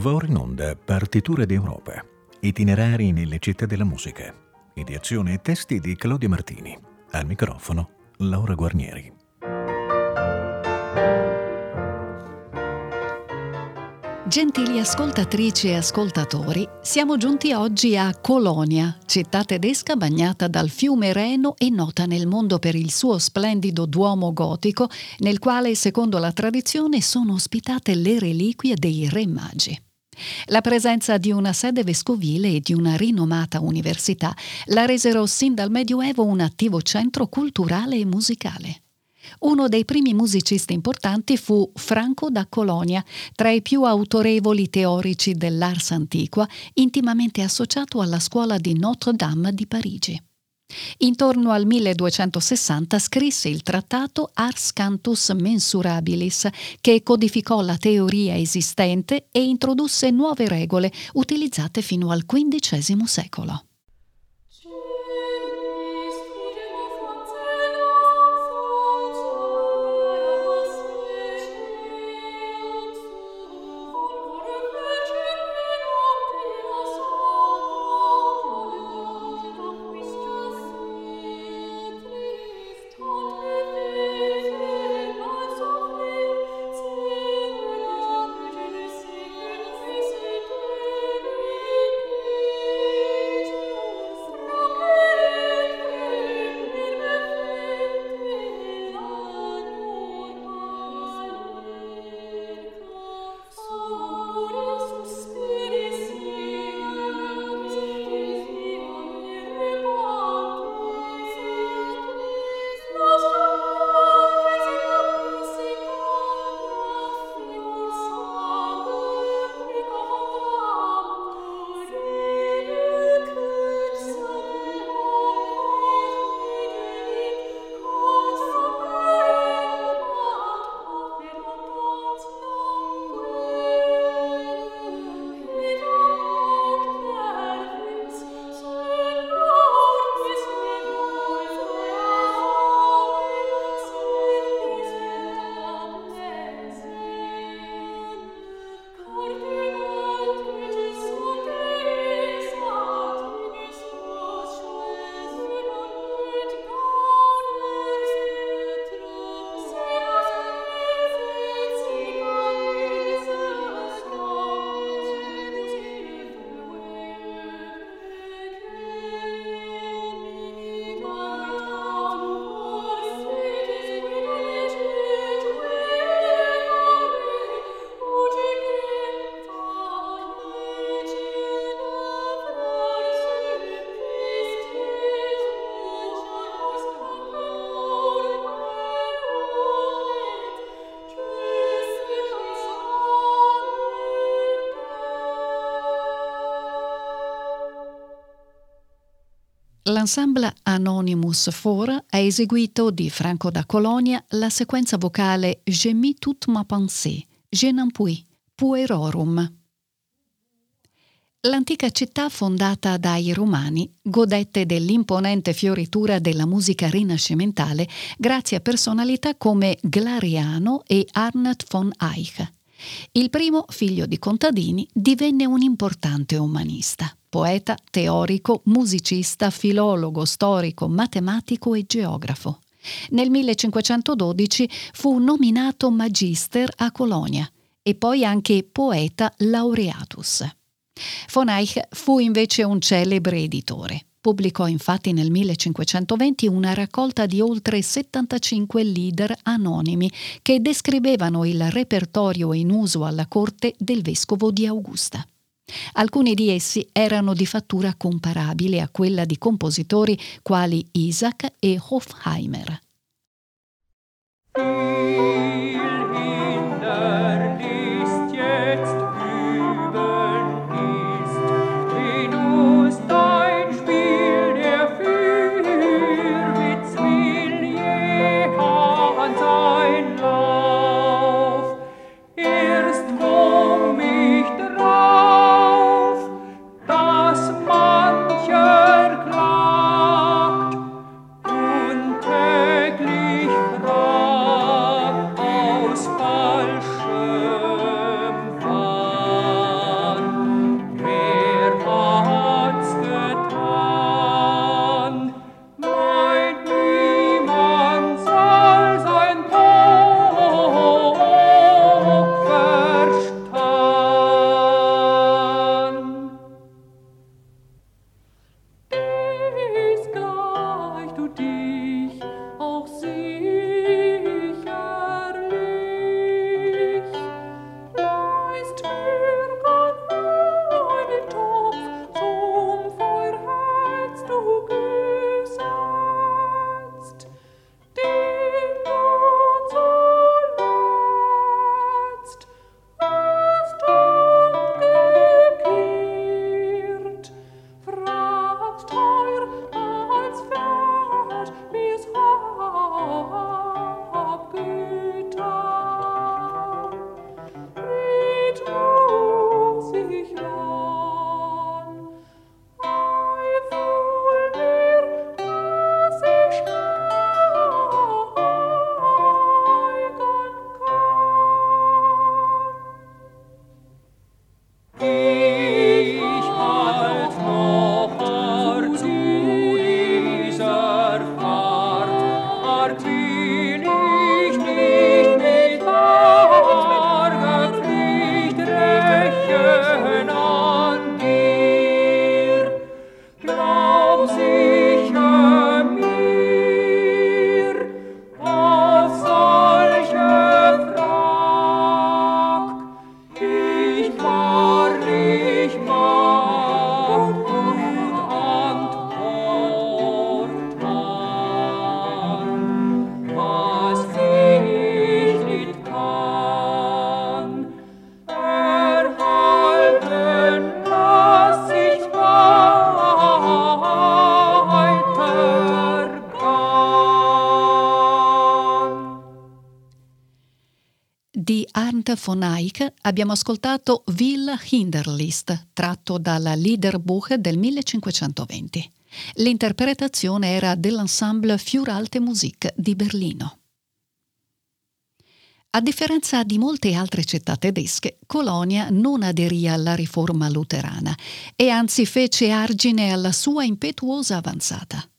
Va ora in onda Partiture d'Europa, itinerari nelle città della musica. Ideazione e testi di Claudio Martini. Al microfono Laura Guarnieri. Gentili ascoltatrici e ascoltatori, siamo giunti oggi a Colonia, città tedesca bagnata dal fiume Reno e nota nel mondo per il suo splendido duomo gotico, nel quale, secondo la tradizione, sono ospitate le reliquie dei re magi. La presenza di una sede vescovile e di una rinomata università la resero sin dal Medioevo un attivo centro culturale e musicale. Uno dei primi musicisti importanti fu Franco da Colonia, tra i più autorevoli teorici dell'ars antiqua, intimamente associato alla scuola di Notre-Dame di Parigi. Intorno al 1260 scrisse il trattato Ars Cantus Mensurabilis, che codificò la teoria esistente e introdusse nuove regole utilizzate fino al XV secolo. L'ensemble Anonymous 4 ha eseguito di Franco da Colonia la sequenza vocale J'ai mis toute ma pensée, je n'en puis, puerorum. L'antica città fondata dai Romani godette dell'imponente fioritura della musica rinascimentale grazie a personalità come Glariano e Arnold von Eich. Il primo, figlio di contadini, divenne un importante umanista poeta, teorico, musicista, filologo, storico, matematico e geografo. Nel 1512 fu nominato magister a Colonia e poi anche poeta laureatus. Von Eich fu invece un celebre editore. Pubblicò infatti nel 1520 una raccolta di oltre 75 leader anonimi che descrivevano il repertorio in uso alla corte del vescovo di Augusta. Alcuni di essi erano di fattura comparabile a quella di compositori quali Isaac e Hofheimer. Von Eyck abbiamo ascoltato Will Hinderlist, tratto dal Liederbuch del 1520. L'interpretazione era dell'ensemble Für Alte Musik di Berlino. A differenza di molte altre città tedesche, Colonia non aderì alla riforma luterana e anzi fece argine alla sua impetuosa avanzata.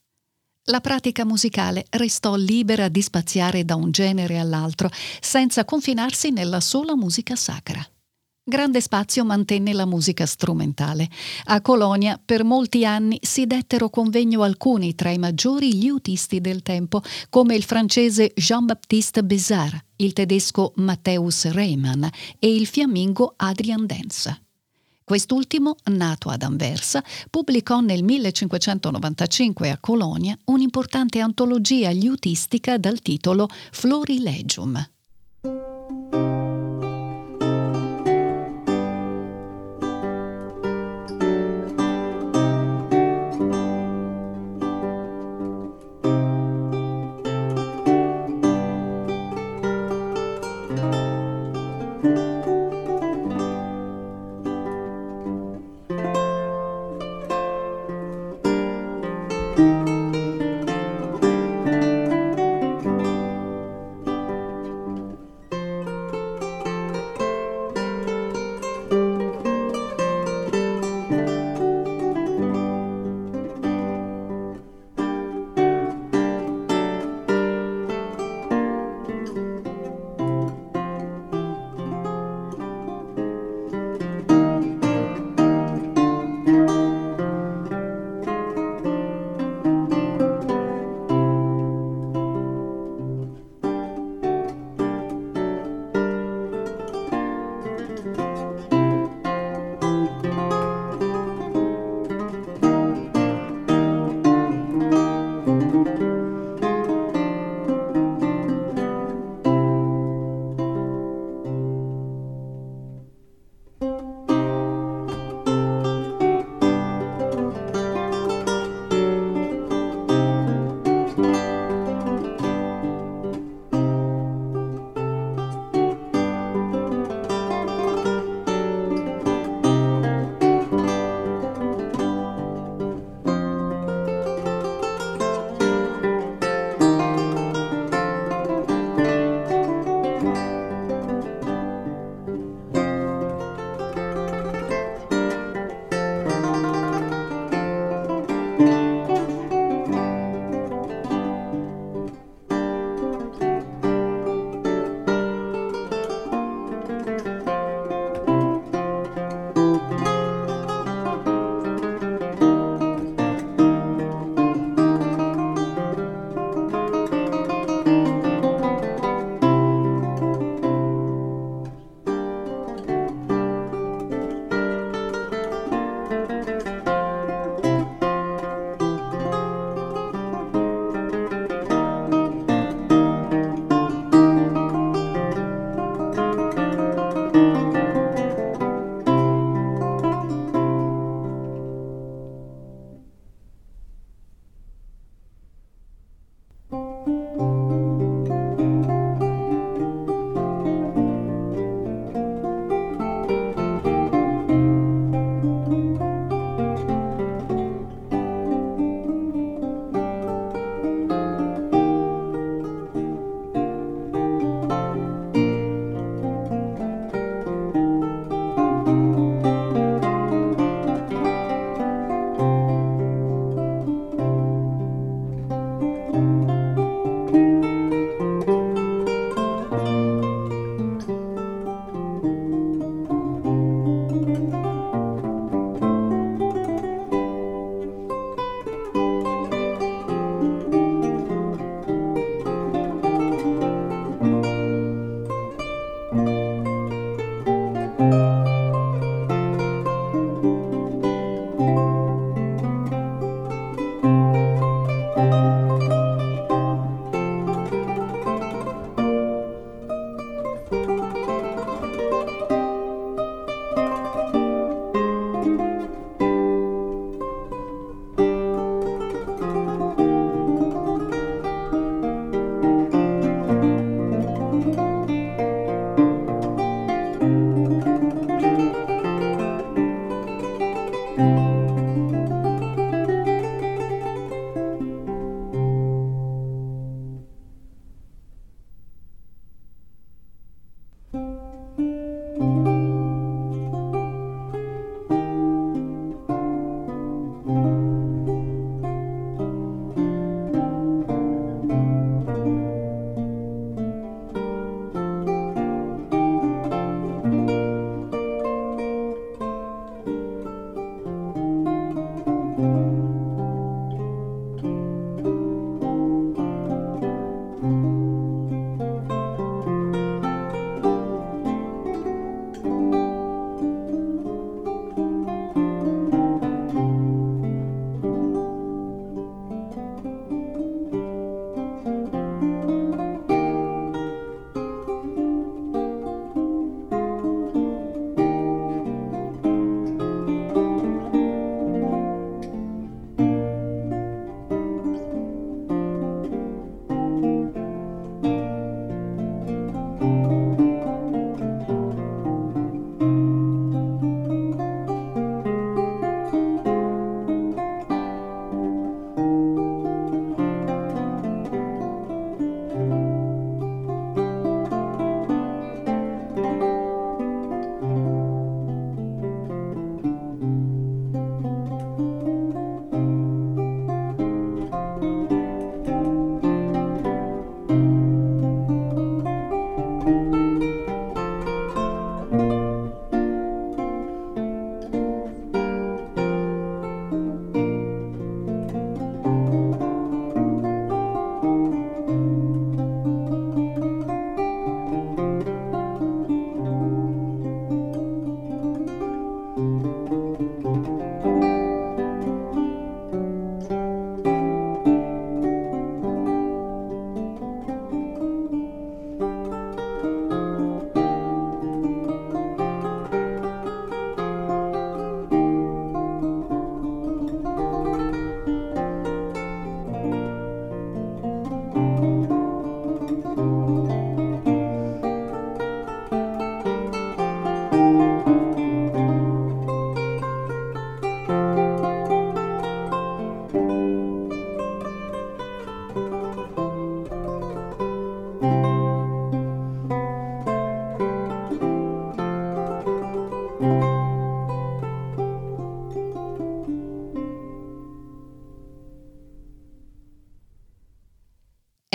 La pratica musicale restò libera di spaziare da un genere all'altro, senza confinarsi nella sola musica sacra. Grande spazio mantenne la musica strumentale. A Colonia per molti anni si dettero convegno alcuni tra i maggiori liutisti del tempo, come il francese Jean-Baptiste Bézard, il tedesco Matthäus Reimann e il fiammingo Adrian Dens. Quest'ultimo, nato ad Anversa, pubblicò nel 1595 a Colonia un'importante antologia liutistica dal titolo Florilegium.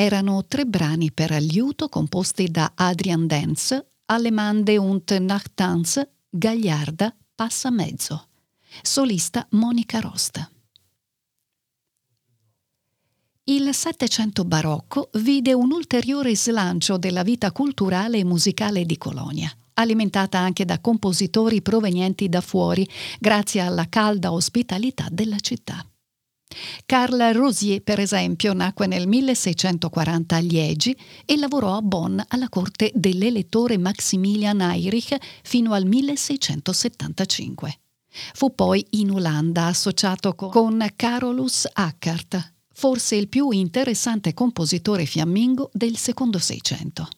Erano tre brani per liuto composti da Adrian Dance, Allemande und Nachttanz, Gagliarda, Passa Mezzo. Solista Monica Rosta. Il Settecento barocco vide un ulteriore slancio della vita culturale e musicale di Colonia, alimentata anche da compositori provenienti da fuori, grazie alla calda ospitalità della città. Carl Rosier, per esempio, nacque nel 1640 a Liegi e lavorò a Bonn alla corte dell'elettore Maximilian Heinrich fino al 1675. Fu poi in Olanda associato con Carolus Ackert, forse il più interessante compositore fiammingo del secondo Seicento.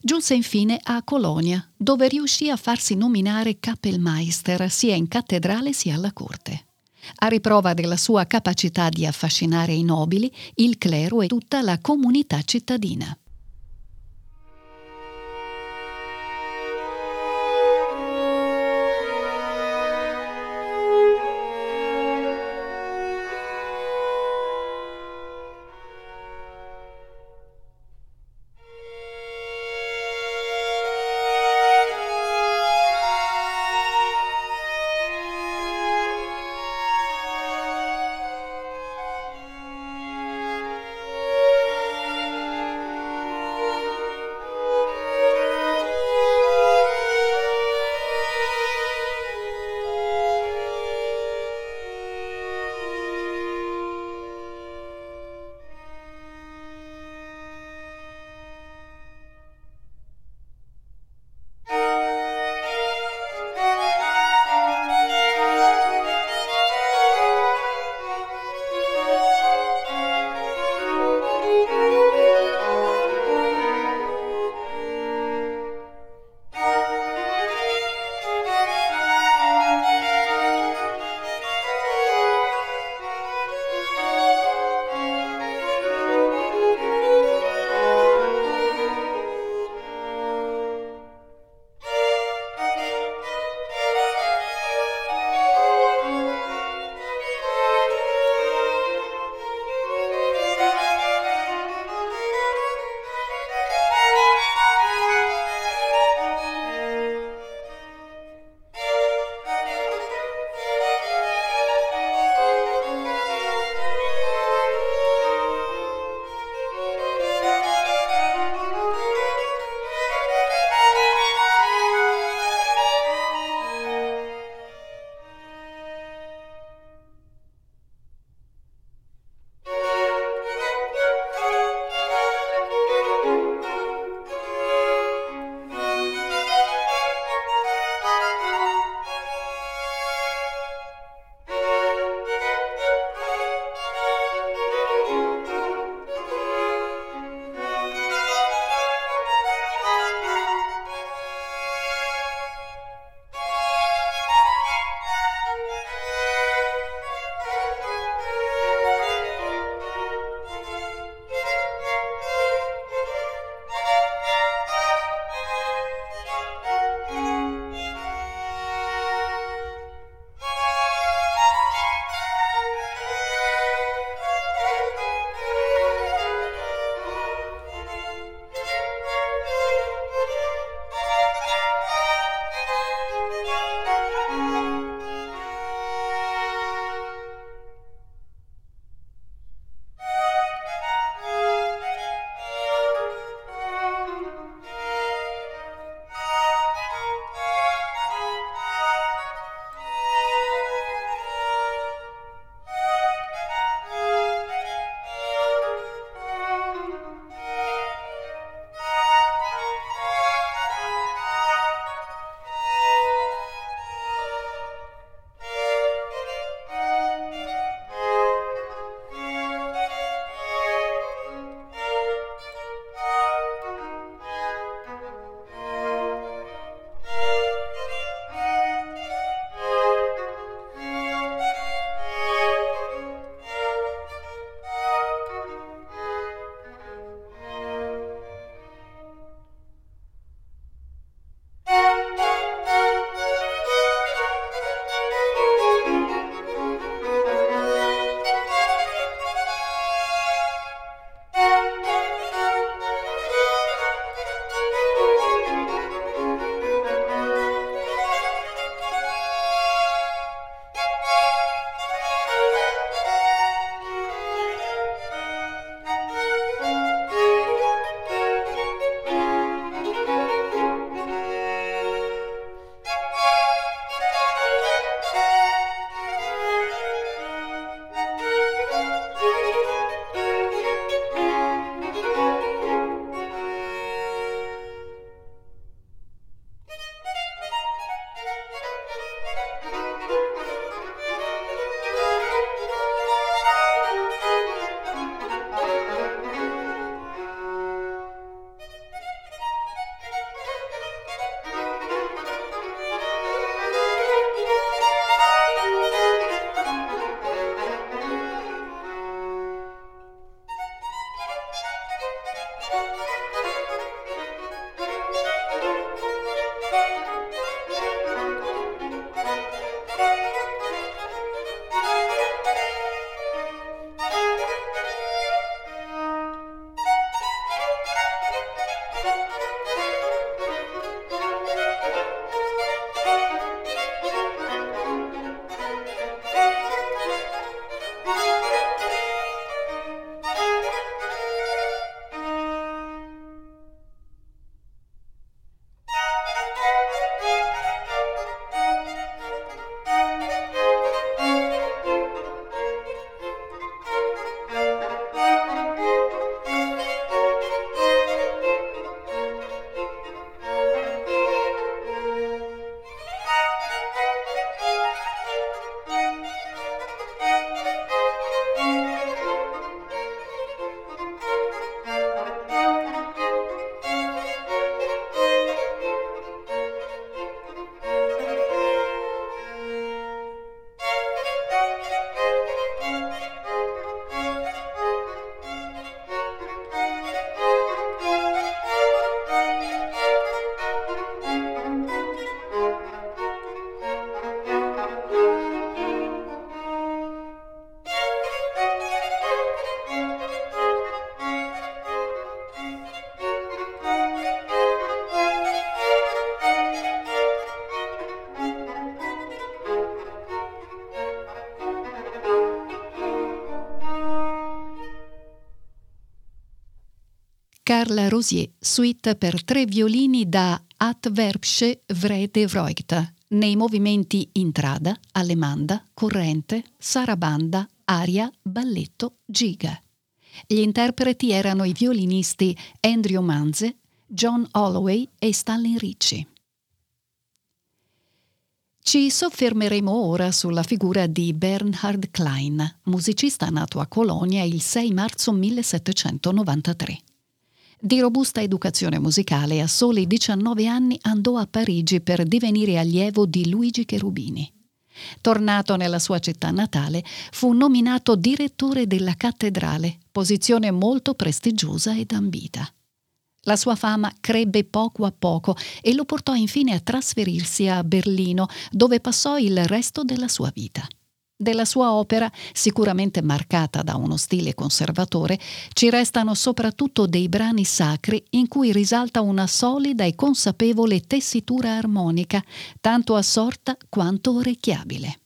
Giunse infine a Colonia, dove riuscì a farsi nominare Kapellmeister sia in cattedrale sia alla corte. A riprova della sua capacità di affascinare i nobili, il clero e tutta la comunità cittadina. Carla Rosier, suite per tre violini da Atwerpsche Vrede Vreugde, nei movimenti intrada, allemanda, corrente, sarabanda, aria, balletto, giga. Gli interpreti erano i violinisti Andrew Manze, John Holloway e Stalin Ricci. Ci soffermeremo ora sulla figura di Bernhard Klein, musicista nato a Colonia il 6 marzo 1793. Di robusta educazione musicale, a soli 19 anni andò a Parigi per divenire allievo di Luigi Cherubini. Tornato nella sua città natale, fu nominato direttore della cattedrale, posizione molto prestigiosa ed ambita. La sua fama crebbe poco a poco e lo portò infine a trasferirsi a Berlino, dove passò il resto della sua vita. Della sua opera, sicuramente marcata da uno stile conservatore, ci restano soprattutto dei brani sacri in cui risalta una solida e consapevole tessitura armonica, tanto assorta quanto orecchiabile.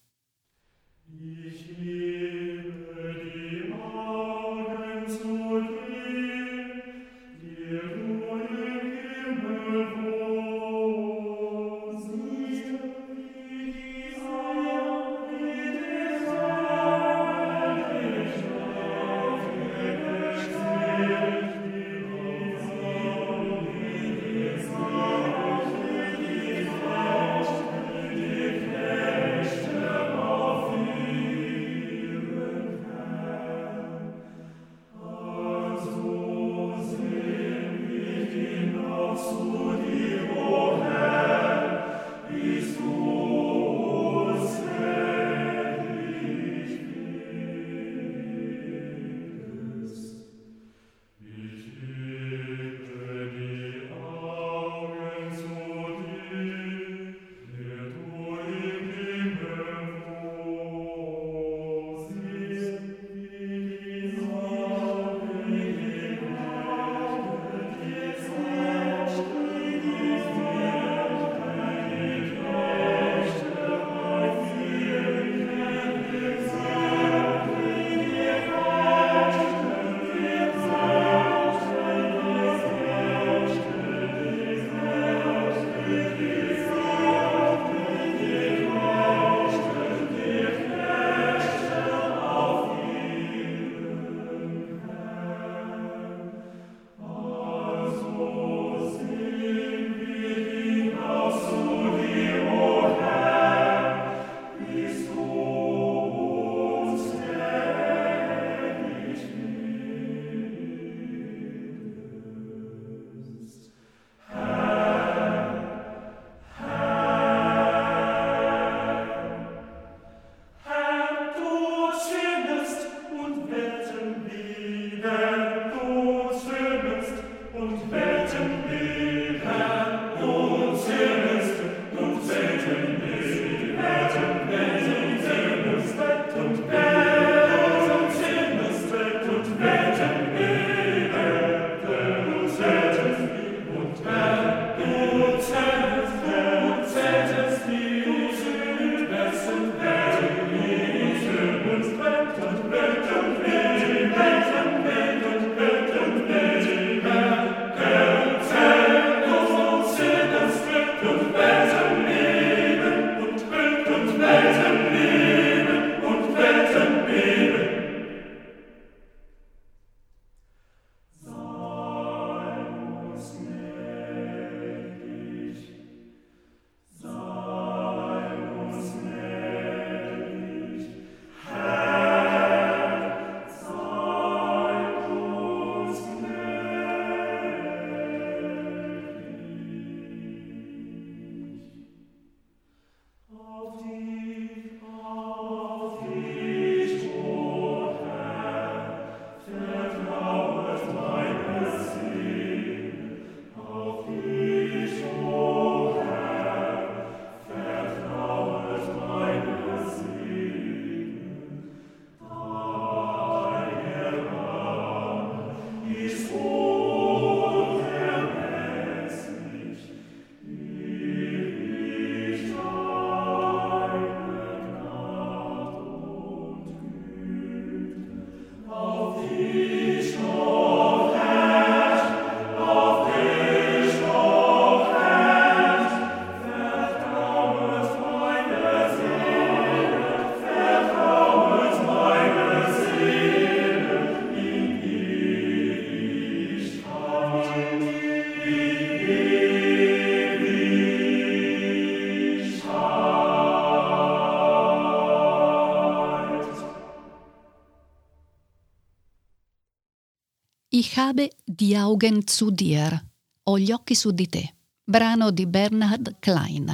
Ich habe die Augen zu dir, ho gli occhi su di te, brano di Bernhard Klein.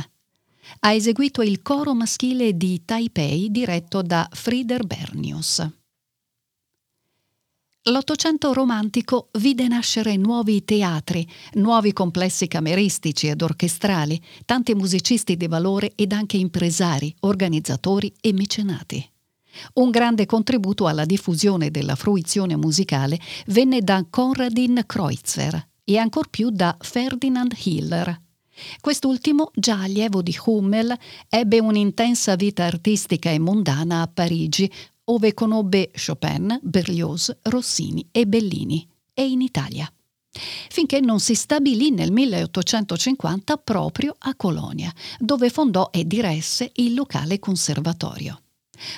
Ha eseguito il coro maschile di Taipei diretto da Frieder Bernius. L'Ottocento romantico vide nascere nuovi teatri, nuovi complessi cameristici ed orchestrali, tanti musicisti di valore ed anche impresari, organizzatori e mecenati. Un grande contributo alla diffusione della fruizione musicale venne da Konradin Kreutzer e ancor più da Ferdinand Hiller. Quest'ultimo, già allievo di Hummel, ebbe un'intensa vita artistica e mondana a Parigi, ove conobbe Chopin, Berlioz, Rossini e Bellini, e in Italia finché non si stabilì nel 1850 proprio a Colonia, dove fondò e diresse il locale conservatorio.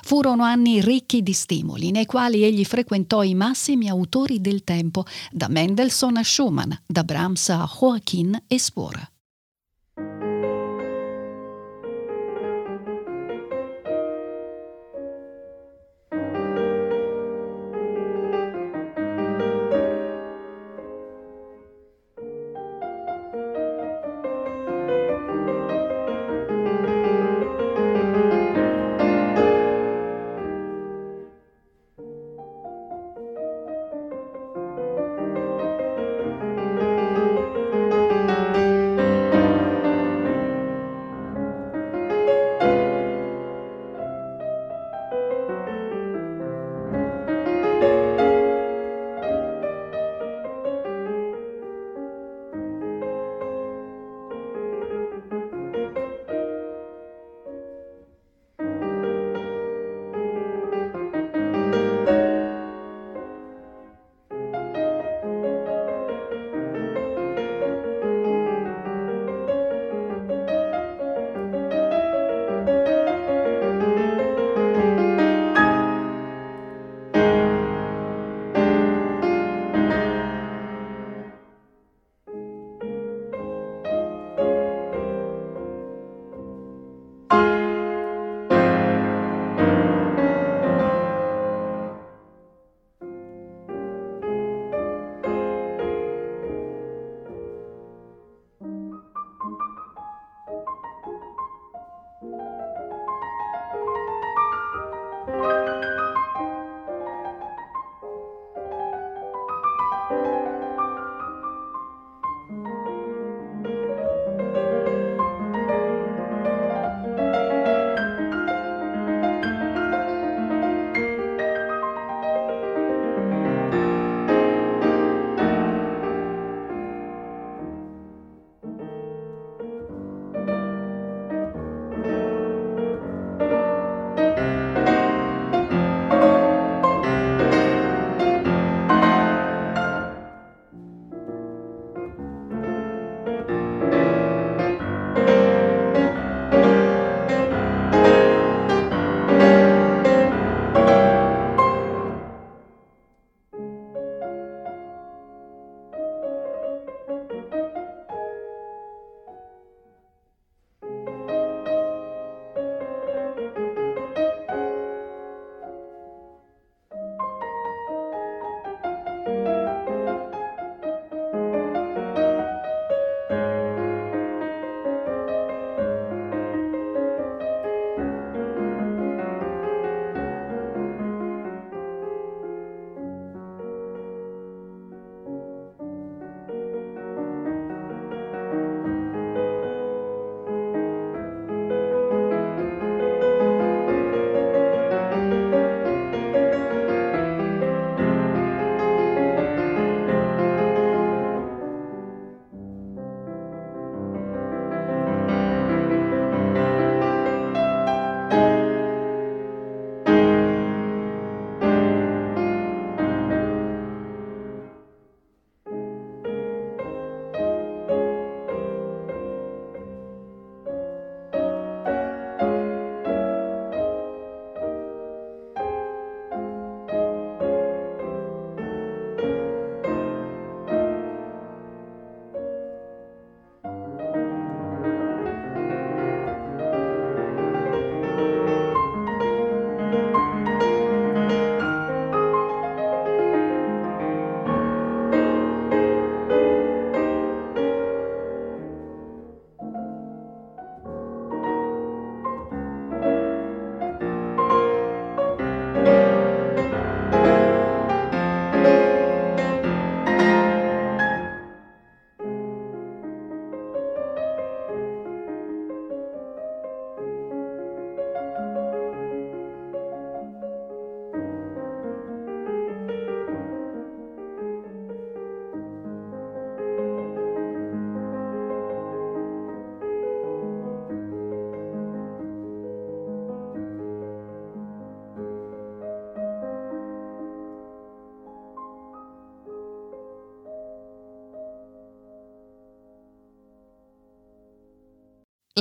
Furono anni ricchi di stimoli, nei quali egli frequentò i massimi autori del tempo, da Mendelssohn a Schumann, da Brahms a Joachim e Spohr.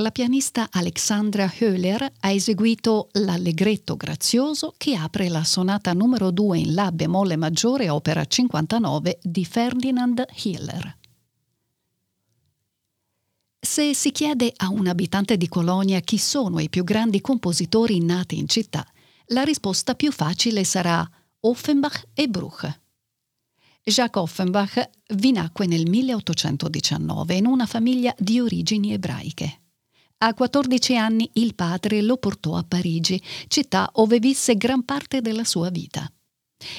La pianista Alexandra Höhler ha eseguito l'allegretto grazioso che apre la sonata numero 2 in La bemolle maggiore, opera 59 di Ferdinand Hiller. Se si chiede a un abitante di Colonia chi sono i più grandi compositori nati in città, la risposta più facile sarà Offenbach e Bruch. Jacques Offenbach vi nacque nel 1819 in una famiglia di origini ebraiche. A 14 anni il padre lo portò a Parigi, città dove visse gran parte della sua vita.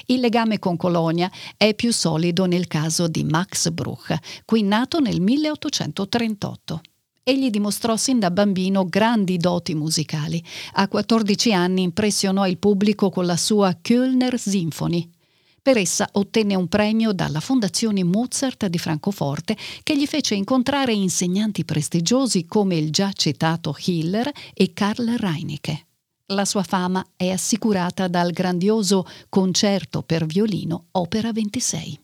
Il legame con Colonia è più solido nel caso di Max Bruch, qui nato nel 1838. Egli dimostrò sin da bambino grandi doti musicali. A 14 anni impressionò il pubblico con la sua Kölner Symphony, per essa ottenne un premio dalla Fondazione Mozart di Francoforte che gli fece incontrare insegnanti prestigiosi come il già citato Hiller e Karl Reinecke. La sua fama è assicurata dal grandioso Concerto per violino Opera 26.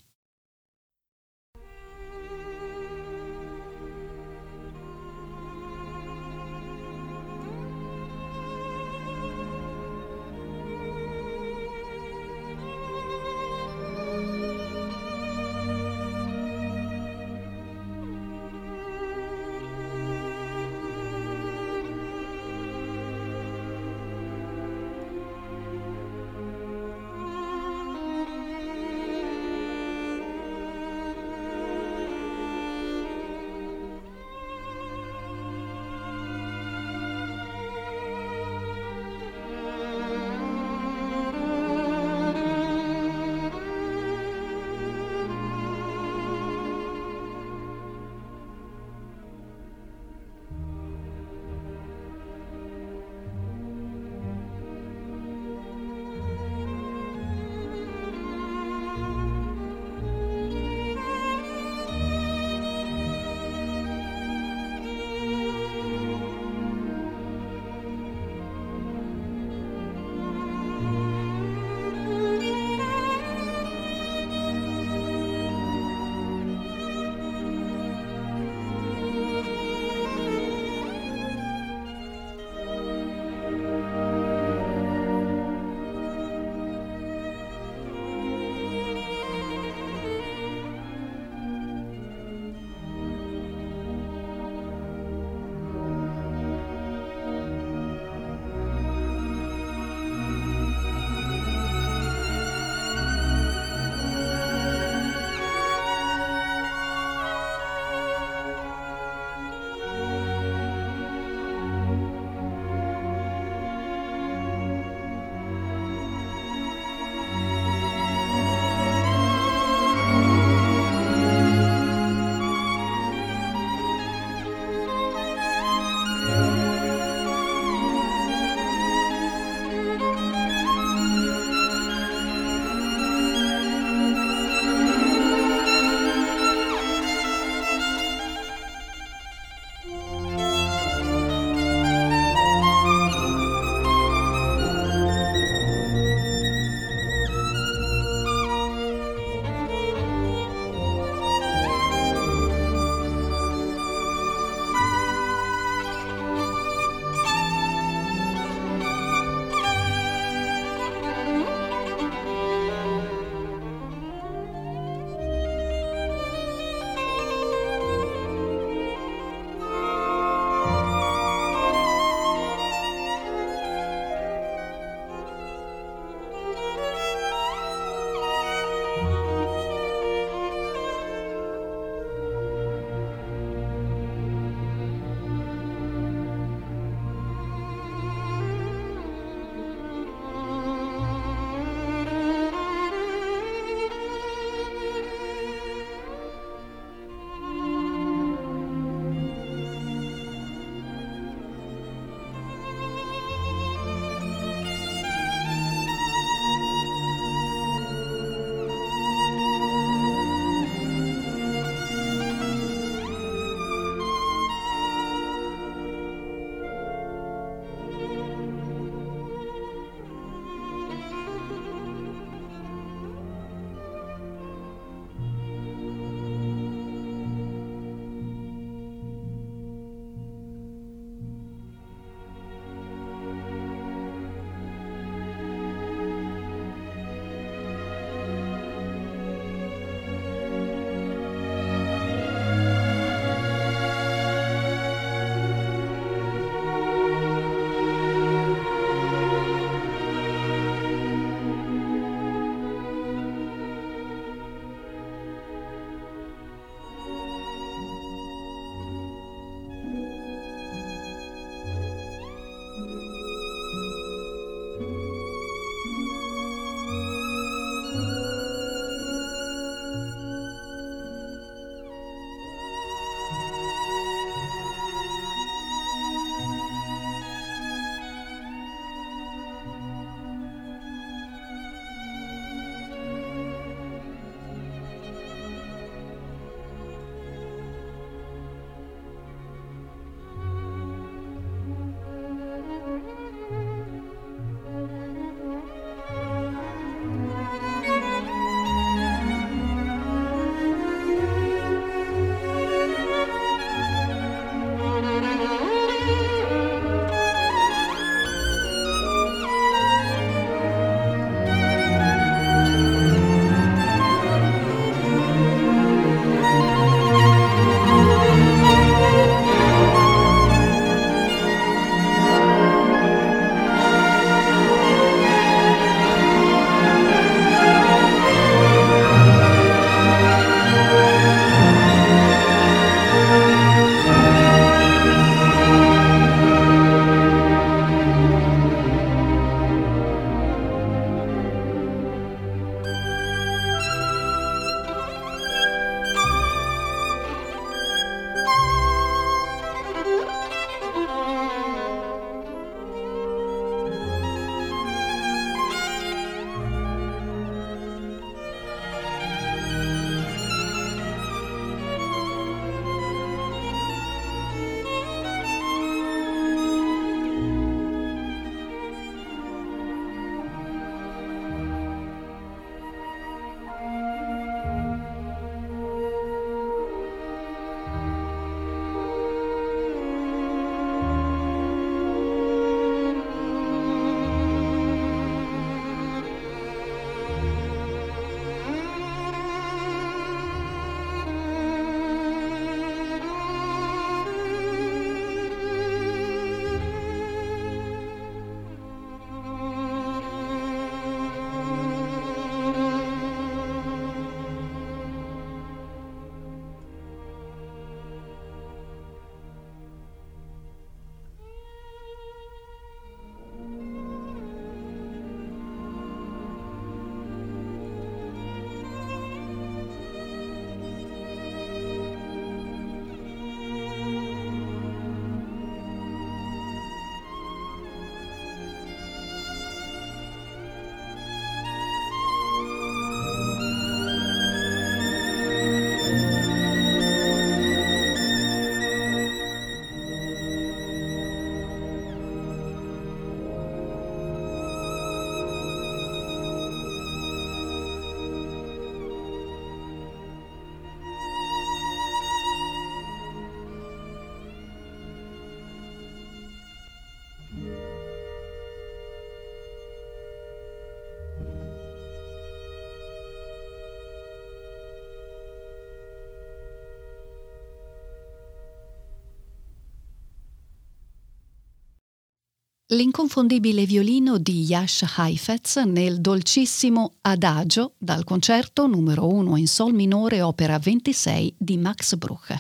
L'inconfondibile violino di Yash Heifetz nel dolcissimo Adagio dal concerto numero 1 in Sol minore opera 26 di Max Bruch.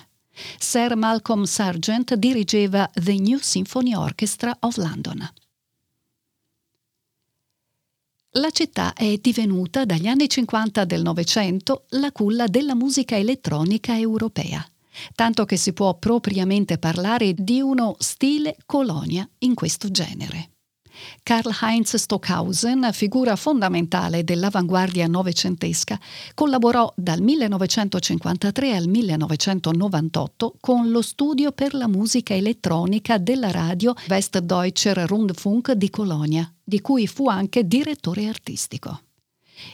Sir Malcolm Sargent dirigeva The New Symphony Orchestra of London. La città è divenuta dagli anni 50 del Novecento la culla della musica elettronica europea, tanto che si può propriamente parlare di uno stile colonia in questo genere. Karl-Heinz Stockhausen, figura fondamentale dell'avanguardia novecentesca, collaborò dal 1953 al 1998 con lo studio per la musica elettronica della radio Westdeutscher Rundfunk di Colonia, di cui fu anche direttore artistico.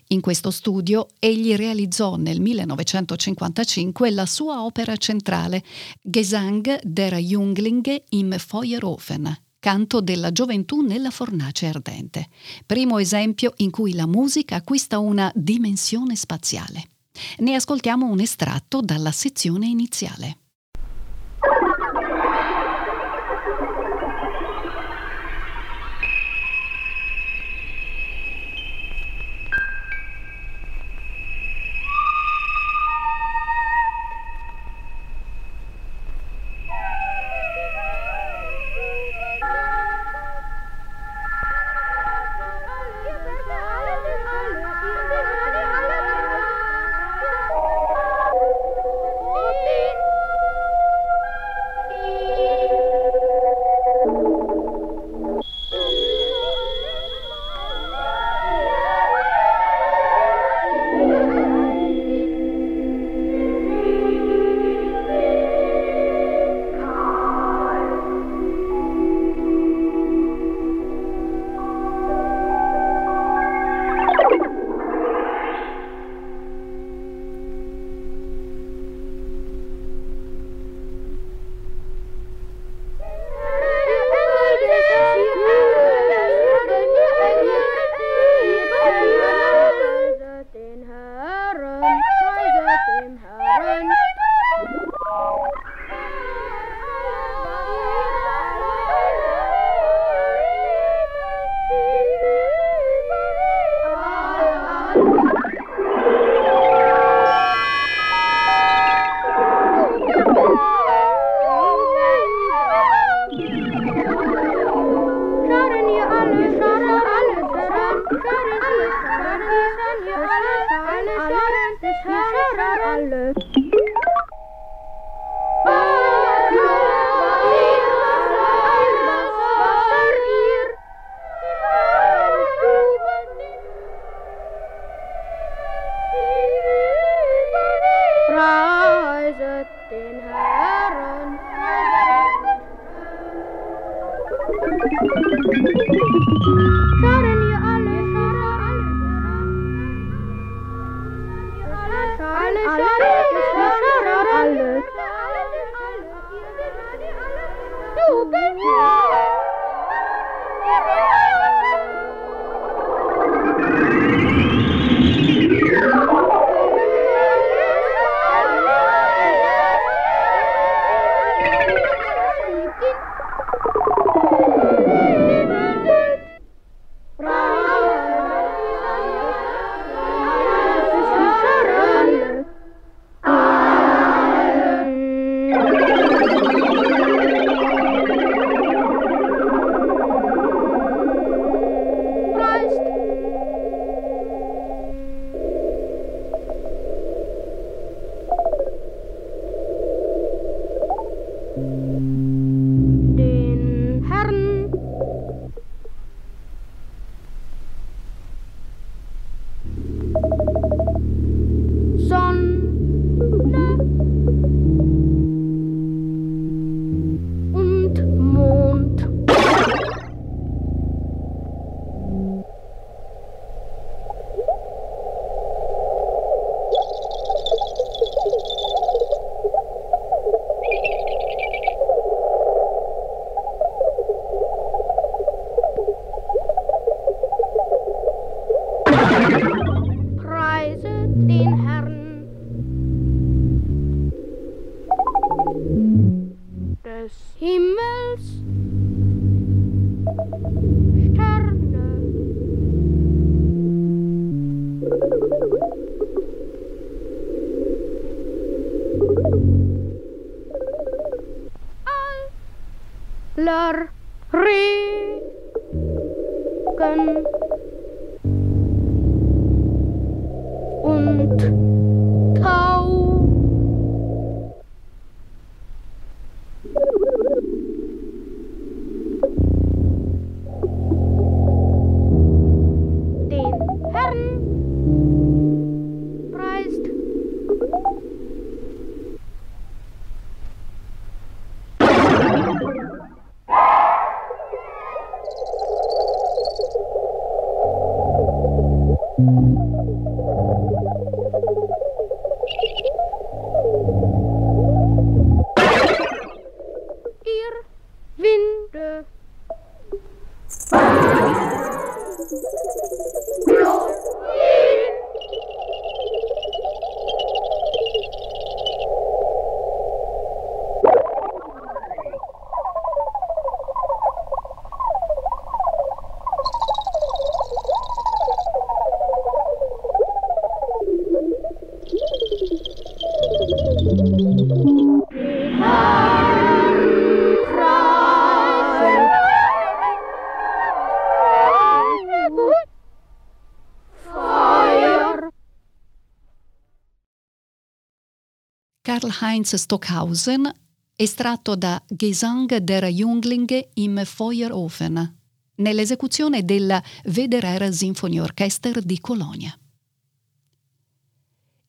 In questo studio egli realizzò nel 1955 la sua opera centrale Gesang der Junglinge im Feuerofen, Canto della gioventù nella fornace ardente, primo esempio in cui la musica acquista una dimensione spaziale. Ne ascoltiamo un estratto dalla sezione iniziale. Karl-Heinz Stockhausen, estratto da Gesang der Junglinge im Feuerofen, nell'esecuzione della Wederer Sinfonieorchester di Colonia.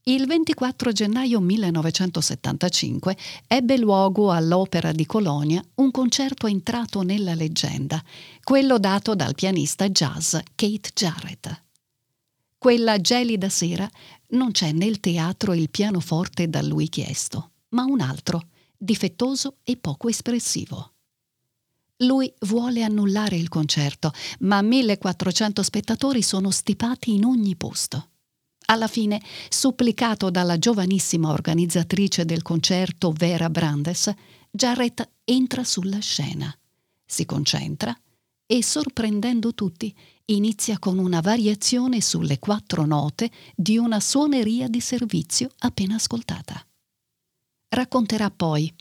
Il 24 gennaio 1975 ebbe luogo all'Opera di Colonia un concerto entrato nella leggenda, quello dato dal pianista jazz Kate Jarrett. Quella gelida sera non c'è nel teatro il pianoforte da lui chiesto, ma un altro, difettoso e poco espressivo. Lui vuole annullare il concerto, ma 1400 spettatori sono stipati in ogni posto. Alla fine, supplicato dalla giovanissima organizzatrice del concerto Vera Brandes, Jarrett entra sulla scena, si concentra e, sorprendendo tutti, inizia con una variazione sulle quattro note di una suoneria di servizio appena ascoltata. Racconterà poi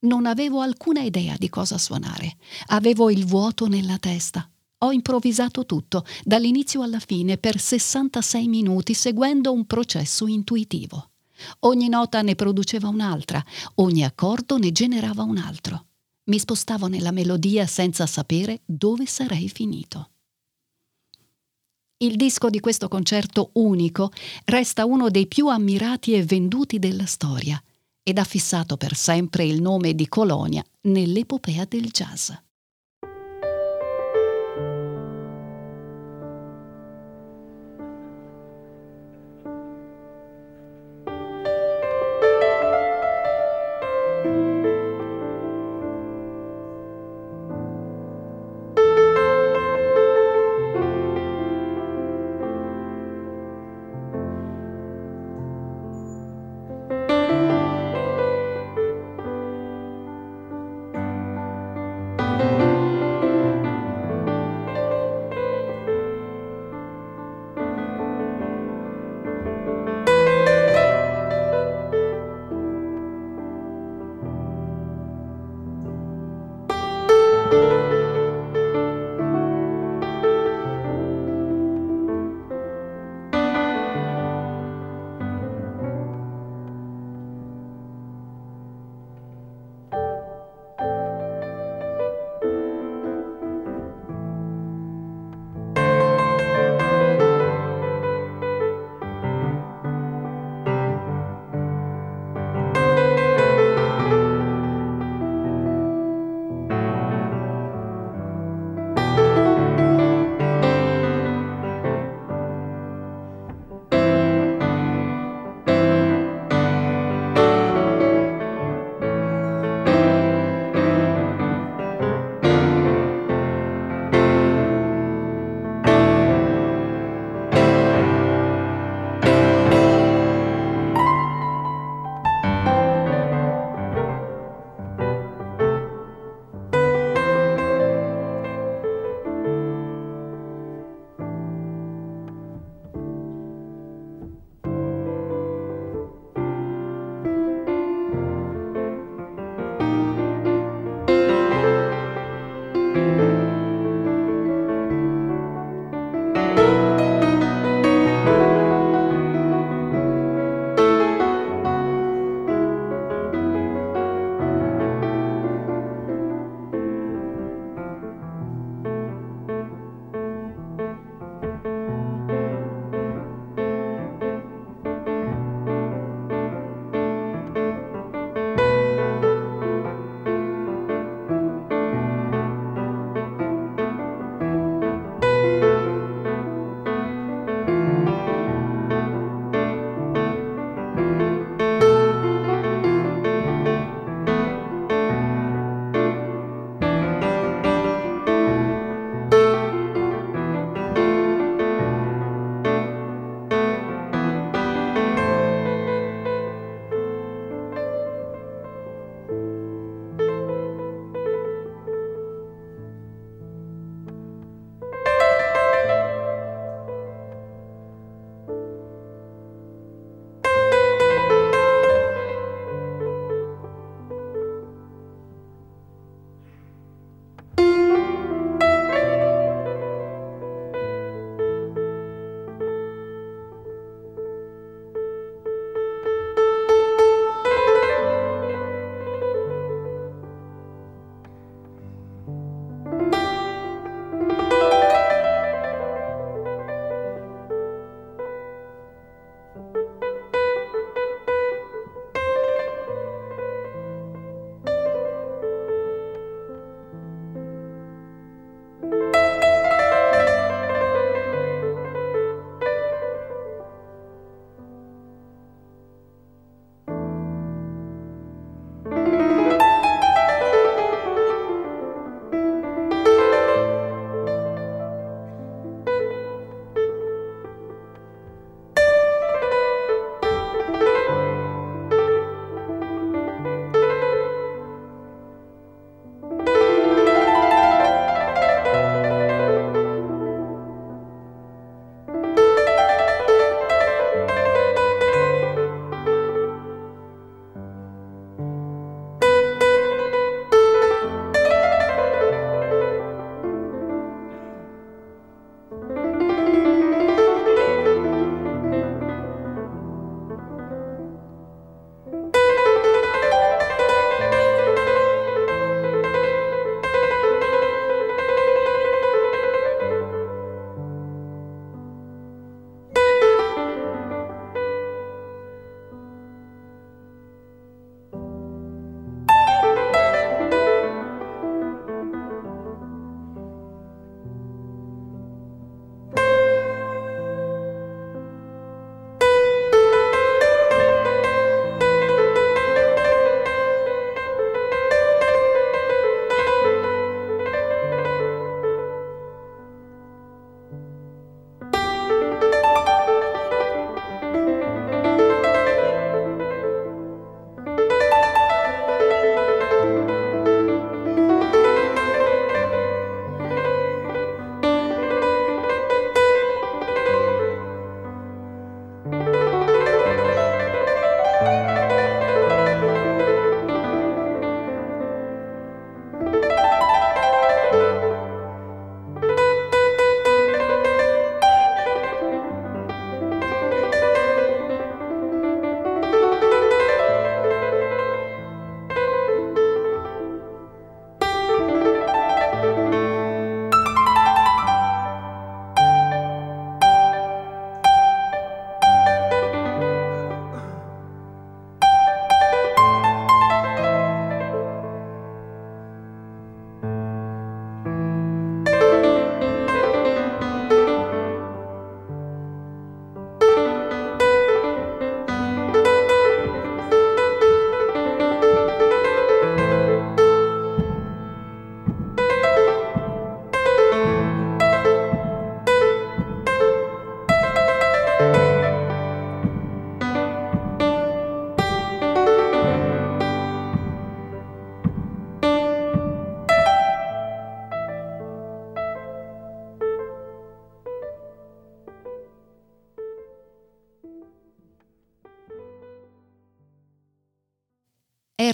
non avevo alcuna idea di cosa suonare. Avevo il vuoto nella testa. Ho improvvisato tutto, dall'inizio alla fine, per 66 minuti, seguendo un processo intuitivo. Ogni nota ne produceva un'altra, ogni accordo ne generava un altro. Mi spostavo nella melodia senza sapere dove sarei finito. Il disco di questo concerto unico resta uno dei più ammirati e venduti della storia ed ha fissato per sempre il nome di Colonia nell'epopea del jazz.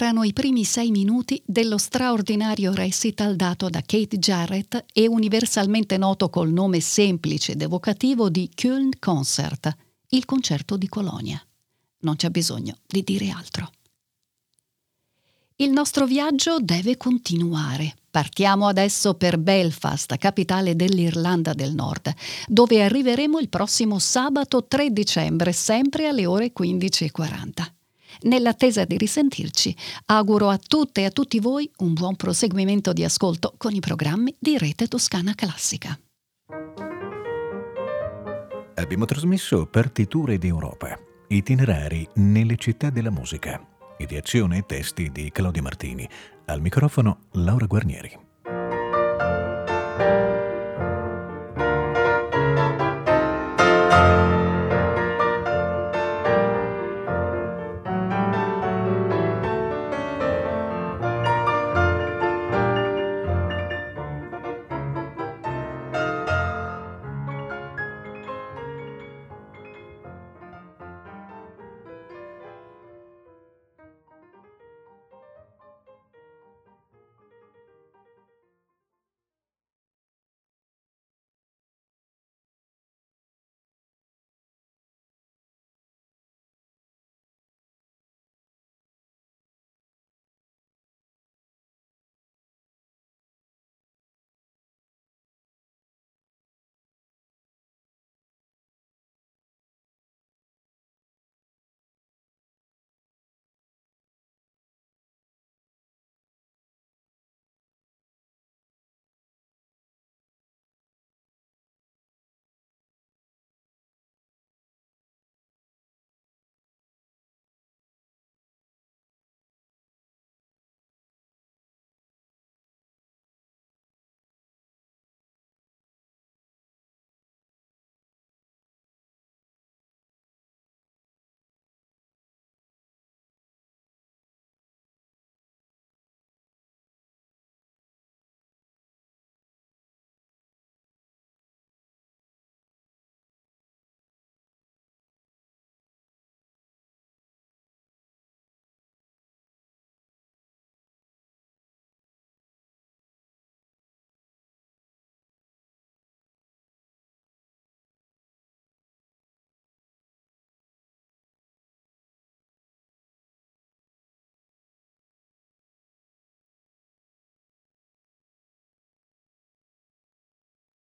Erano i primi sei minuti dello straordinario recital dato da Kate Jarrett e universalmente noto col nome semplice ed evocativo di Köln Concert, il concerto di Colonia. Non c'è bisogno di dire altro. Il nostro viaggio deve continuare. Partiamo adesso per Belfast, capitale dell'Irlanda del Nord, dove arriveremo il prossimo sabato 3 dicembre, sempre alle ore 15.40. Nell'attesa di risentirci, auguro a tutte e a tutti voi un buon proseguimento di ascolto con i programmi di Rete Toscana Classica. Abbiamo trasmesso Partiture d'Europa, itinerari nelle città della musica, ideazione e testi di Claudio Martini, al microfono Laura Guarnieri.